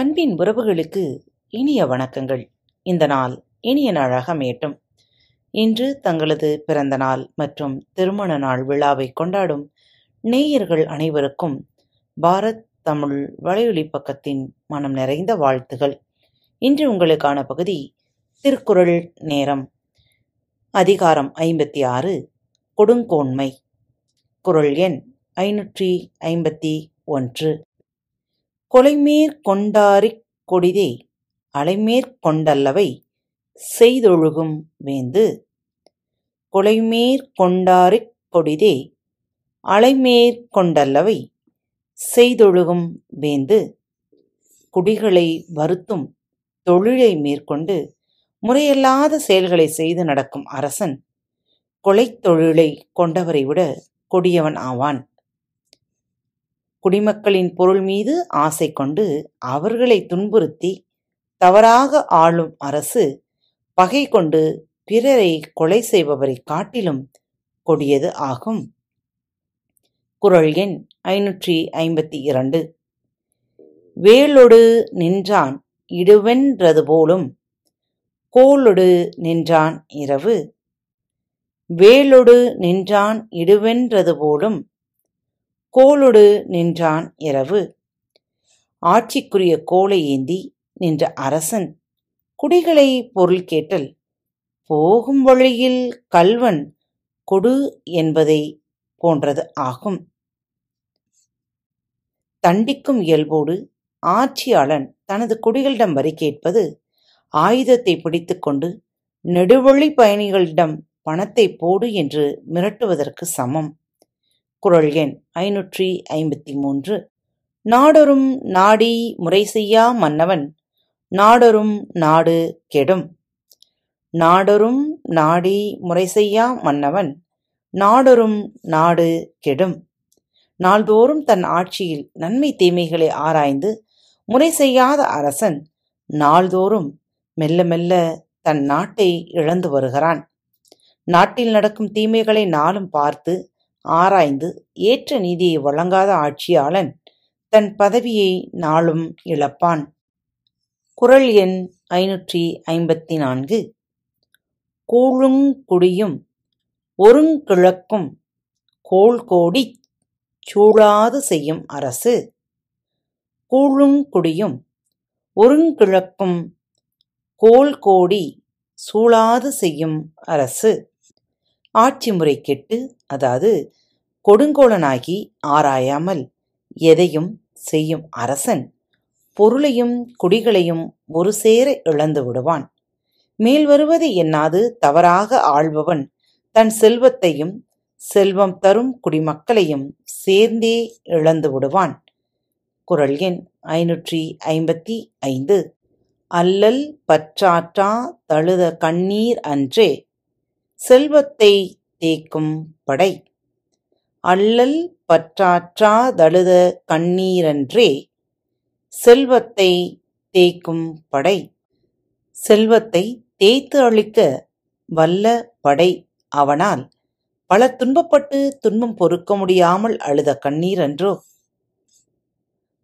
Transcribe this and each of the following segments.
அன்பின் உறவுகளுக்கு இனிய வணக்கங்கள். இந்த நாள் இனிய நாளாக மேட்டும் இன்று தங்களது பிறந்த நாள் மற்றும் திருமண நாள் விழாவை கொண்டாடும் நேயர்கள் அனைவருக்கும் பாரத் தமிழ் வலையொலி பக்கத்தின் மனம் நிறைந்த வாழ்த்துகள். இன்று உங்களுக்கான பகுதி திருக்குறள் நேரம். அதிகாரம் ஐம்பத்தி ஆறு கொடுங்கோன்மை. குறள் எண் ஐநூற்றி ஐம்பத்தி ஒன்று. கொலைமேற் கொண்டாரிக் கொடிதே அலைமேற் கொண்டல்லவை செய்தொழுகும் வேந்து. கொலைமேற் கொண்டாரிக் கொடிதே அலைமேற் கொண்டல்லவை செய்தொழுகும் வேந்து. குடிகளை வருத்தும் தொழிலை மேற்கொண்டு முறையல்லாத செயல்களை செய்து நடக்கும் அரசன் கொலைத் தொழிலை கொண்டவரை விட கொடியவன் ஆவான். குடிமக்களின் பொருள் மீது ஆசை கொண்டு அவர்களை துன்புறுத்தி தவறாக ஆளும் அரசு பகை கொண்டு பிறரை கொலை செய்பவரை காட்டிலும் கொடியது ஆகும். குரல் எண் ஐநூற்றி ஐம்பத்தி இரண்டு. வேலொடு நின்றான் இடுவென்றது போலும் கோலொடு நின்றான் இரவு. வேலொடு நின்றான் இடுவென்றது போலும் கோலொடு நின்றான் இரவு. ஆட்சிக்குரிய கோலை ஏந்தி நின்ற அரசன் குடிகளை பொருள் கேட்டல் போகும் வழியில் கல்வன் கொடு என்பதை போன்றது ஆகும். தண்டிக்கும் இயல்போடு ஆட்சியாளன் தனது குடிகளிடம் வரி கேட்பது ஆயுதத்தை பிடித்துக்கொண்டு நெடுவழி பயணிகளிடம் பணத்தை போடு என்று மிரட்டுவதற்கு சமம். குரல் எண் ஐநூற்றி ஐம்பத்தி மூன்று நாடொரும் நாடி முறை செய்யா மன்னவன் நாடொரும் நாடு கெடும். நாடொரும் நாடி முறை செய்யா மன்னவன் நாடொரும் நாடு கெடும். நாள்தோறும் தன் ஆட்சியில் நன்மை தீமைகளை ஆராய்ந்து முறை செய்யாத அரசன் நாள்தோறும் மெல்ல மெல்ல தன் நாட்டை இழந்து வருகிறான். நாட்டில் நடக்கும் தீமைகளை நாளும் பார்த்து ஆராய்ந்து ஏற்ற நீதியை வழங்காத ஆட்சியாளன் தன் பதவியை நாளும் இழப்பான். குறள் எண் ஐநூற்றி ஐம்பத்தி நான்கு கூழுங்குடியும் ஒருங்கிழக்கும் கோள்கோடி சூழாது செய்யும் அரசு. கூழுங்குடியும் ஒருங்கிழக்கும் கோள்கோடி சூழாது செய்யும் அரசு. ஆட்சி முறை கெட்டு அதாவது கொடுங்கோலனாகி ஆராயாமல் எதையும் செய்யும் அரசன் பொருளையும் குடிகளையும் ஒரு சேர இழந்து விடுவான். மேல் வருவது எண்ணாது தவறாக ஆள்பவன் தன் செல்வத்தையும் செல்வம் தரும் குடிமக்களையும் சேர்ந்தே இழந்து விடுவான். குரல் எண் ஐநூற்றி ஐம்பத்தி ஐந்து. அல்லல் பற்றாற்றா தழுத கண்ணீர் அன்றே செல்வத்தை தேக்கும் படை. அள்ளல் பற்றாற்றா தழுத கண்ணீரன்றே செல்வத்தை தேய்க்கும் படை. செல்வத்தை தேய்த்து அழிக்க வல்ல படை அவனால் பலர் துன்பப்பட்டு துன்பம் பொறுக்க முடியாமல் அழுத கண்ணீரன்றோ.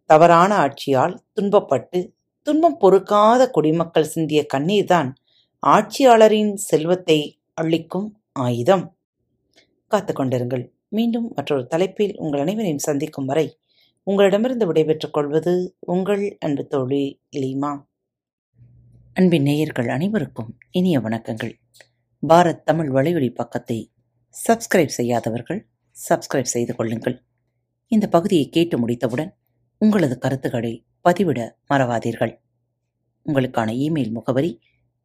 தவறான ஆட்சியால் துன்பப்பட்டு துன்பம் பொறுக்காத குடிமக்கள் சிந்திய கண்ணீர்தான் ஆட்சியாளரின் செல்வத்தை அள்ளிக்கும் ஆயுதம். காத்துக்கொண்டிருங்கள் மீண்டும் மற்றொரு தலைப்பில் உங்கள் அனைவரையும் சந்திக்கும் வரை உங்களிடமிருந்து விடைபெற்றுக் கொள்வது உங்கள் அன்பு தோழி லீமா. அன்பின் நேயர்கள் அனைவருக்கும் இனிய வணக்கங்கள். பாரத் தமிழ் வலையொலி பக்கத்தை சப்ஸ்கிரைப் செய்யாதவர்கள் சப்ஸ்கிரைப் செய்து கொள்ளுங்கள். இந்த பகுதியை கேட்டு முடித்தவுடன் உங்களது கருத்துக்களை பதிவிட மறவாதீர்கள். உங்களுக்கான இமெயில் முகவரி